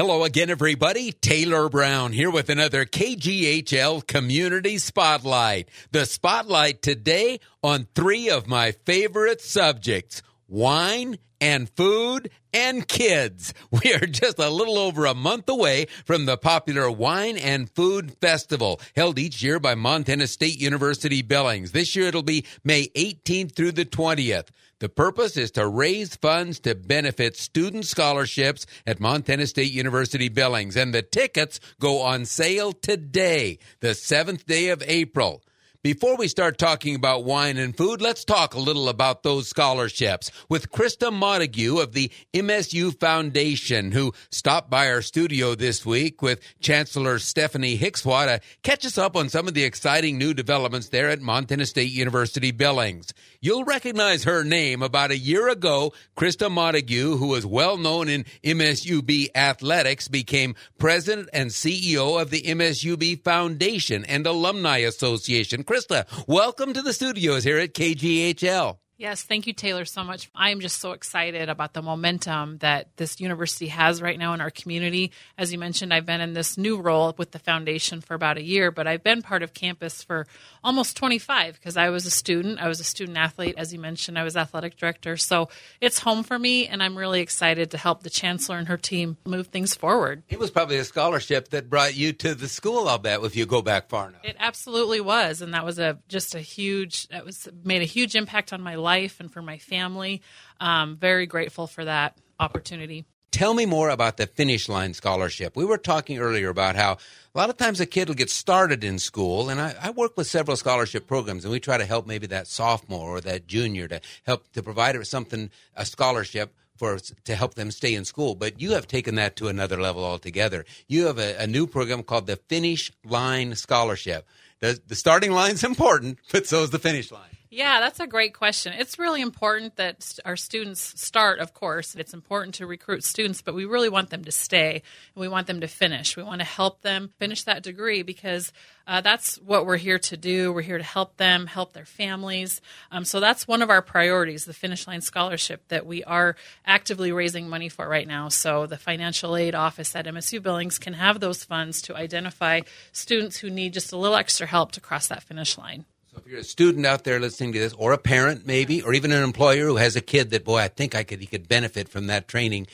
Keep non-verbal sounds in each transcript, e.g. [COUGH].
Hello again, everybody. Taylor Brown here with another KGHL Community Spotlight. The spotlight today on three of my favorite subjects wine and food and kids. [LAUGHS] We are just a little over a month away from the popular Wine and Food Festival held each year by Montana State University Billings. This year it'll be May 18th through the 20th. The purpose is to raise funds to benefit student scholarships at Montana State University Billings, and the tickets go on sale today, the seventh day of April. Before we start talking about wine and food, let's talk a little about those scholarships with Krista Montague of the MSU Foundation, who stopped by our studio this week with Chancellor Stefani Hicswa to catch us up on some of the exciting new developments there at Montana State University Billings. You'll recognize her name. About a year ago, Krista Montague, who was well known in MSUB athletics, became president and CEO of the MSUB Foundation and Alumni Association. Krista, welcome to the studios here at KGHL. Yes, thank you, Taylor, so much. I am just so excited about the momentum that this university has right now in our community. As you mentioned, I've been in this new role with the foundation for about a year, but I've been part of campus for almost 25 because I was a student. I was a student athlete. As you mentioned, I was athletic director. So it's home for me, and I'm really excited to help the chancellor and her team move things forward. It was probably a scholarship that brought you to the school, I'll bet, if you go back far enough. It absolutely was, and that was a just a huge, that was made a huge impact on my life life and for my family. Um, very grateful for that opportunity. Tell me more about the Finish Line Scholarship. We were talking earlier about how a lot of times a kid will get started in school, and I, I, work with several scholarship programs, and we try to help maybe that sophomore or that junior to help to provide something a scholarship for to help them stay in school. But you have taken that to another level altogether. You have a, a new program called the Finish Line Scholarship. The, the starting line is [LAUGHS] important, but so is the finish line. Yeah, that's a great question. It's really important that our students start, of course. It's important to recruit students, but we really want them to stay and we want them to finish. We want to help them finish that degree because uh, that's what we're here to do. We're here to help them, help their families. Um, so that's one of our priorities, the Finish Line Scholarship that we are actively raising money for right now. So the financial aid office at MSU Billings can have those funds to identify students who need just a little extra help to cross that finish line. So if you're a student out there listening to this, or a parent maybe, or even an employer who has a kid that boy, I think I could he could benefit from that training.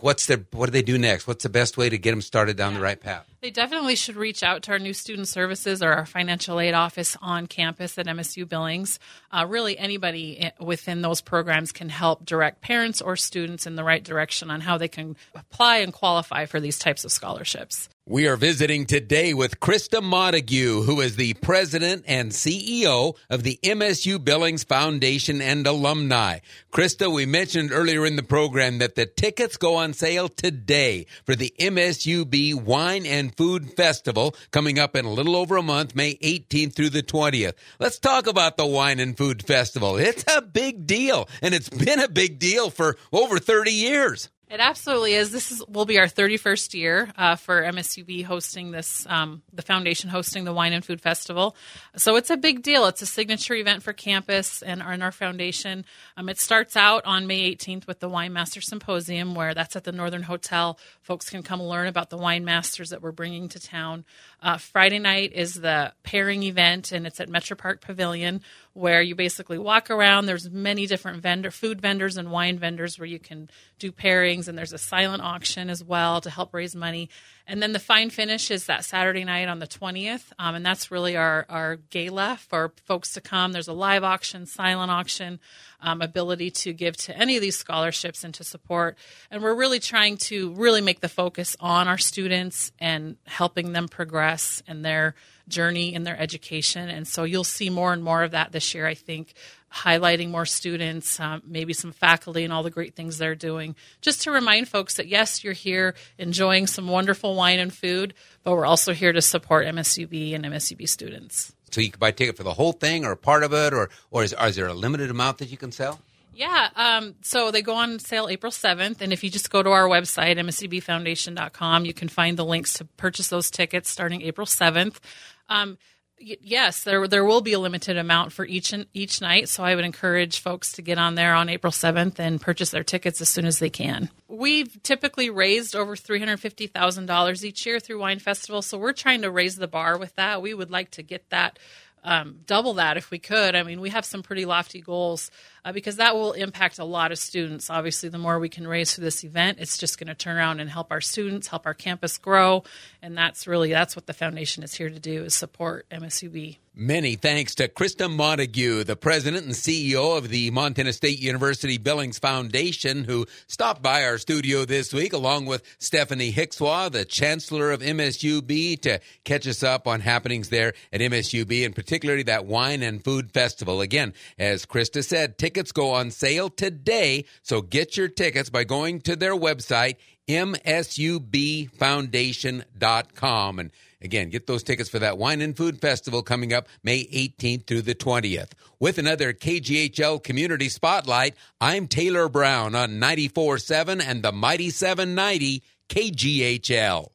What's their what do they do next? What's the best way to get them started down yeah. the right path? They definitely should reach out to our new student services or our financial aid office on campus at MSU Billings. Uh, really, anybody within those programs can help direct parents or students in the right direction on how they can apply and qualify for these types of scholarships. We are visiting today with Krista Montague, who is the president and CEO of the MSU Billings Foundation and Alumni. Krista, we mentioned earlier in the program that the tickets go on sale today for the MSUB Wine and Food Festival coming up in a little over a month, May 18th through the 20th. Let's talk about the Wine and Food Festival. It's a big deal, and it's been a big deal for over 30 years. It absolutely is. This is will be our 31st year uh, for MSUB hosting this, um, the foundation hosting the Wine and Food Festival. So it's a big deal. It's a signature event for campus and our, and our foundation. Um, it starts out on May 18th with the Wine Master Symposium, where that's at the Northern Hotel. Folks can come learn about the wine masters that we're bringing to town. Uh, Friday night is the pairing event, and it's at MetraPark Pavilion, where you basically walk around. There's many different vendor, food vendors and wine vendors where you can do pairings, and there's a silent auction as well to help raise money. And then the fine finish is that Saturday night on the 20th, um, and that's really our, our gala for folks to come. There's a live auction, silent auction, um, ability to give to any of these scholarships and to support. And we're really trying to really make the focus on our students and helping them progress in their journey in their education. And so you'll see more and more of that this year, I think, highlighting more students, um, maybe some faculty, and all the great things they're doing. Just to remind folks that yes, you're here enjoying some wonderful wine and food, but we're also here to support MSUB and MSUB students. So you can buy a ticket for the whole thing or a part of it, or, or is, is there a limited amount that you can sell? Yeah, um, so they go on sale April 7th. And if you just go to our website, msubfoundation.com, you can find the links to purchase those tickets starting April 7th. Um, yes, there there will be a limited amount for each and each night. So I would encourage folks to get on there on April seventh and purchase their tickets as soon as they can. We've typically raised over three hundred fifty thousand dollars each year through Wine Festival, so we're trying to raise the bar with that. We would like to get that um, double that if we could. I mean, we have some pretty lofty goals uh, because that will impact a lot of students. Obviously, the more we can raise for this event, it's just going to turn around and help our students, help our campus grow, and that's really that's what the foundation is here to do is support MSUB. Many thanks to Krista Montague, the president and CEO of the Montana State University Billings Foundation, who stopped by our studio this week, along with Stefani Hicswa, the chancellor of MSUB, to catch us up on happenings there at MSUB, and particularly that wine and food festival. Again, as Krista said, tickets go on sale today, so get your tickets by going to their website, msubfoundation.com. And again, get those tickets for that Wine and Food Festival coming up May 18th through the 20th. With another KGHL Community Spotlight, I'm Taylor Brown on 94.7 and the Mighty 790 KGHL.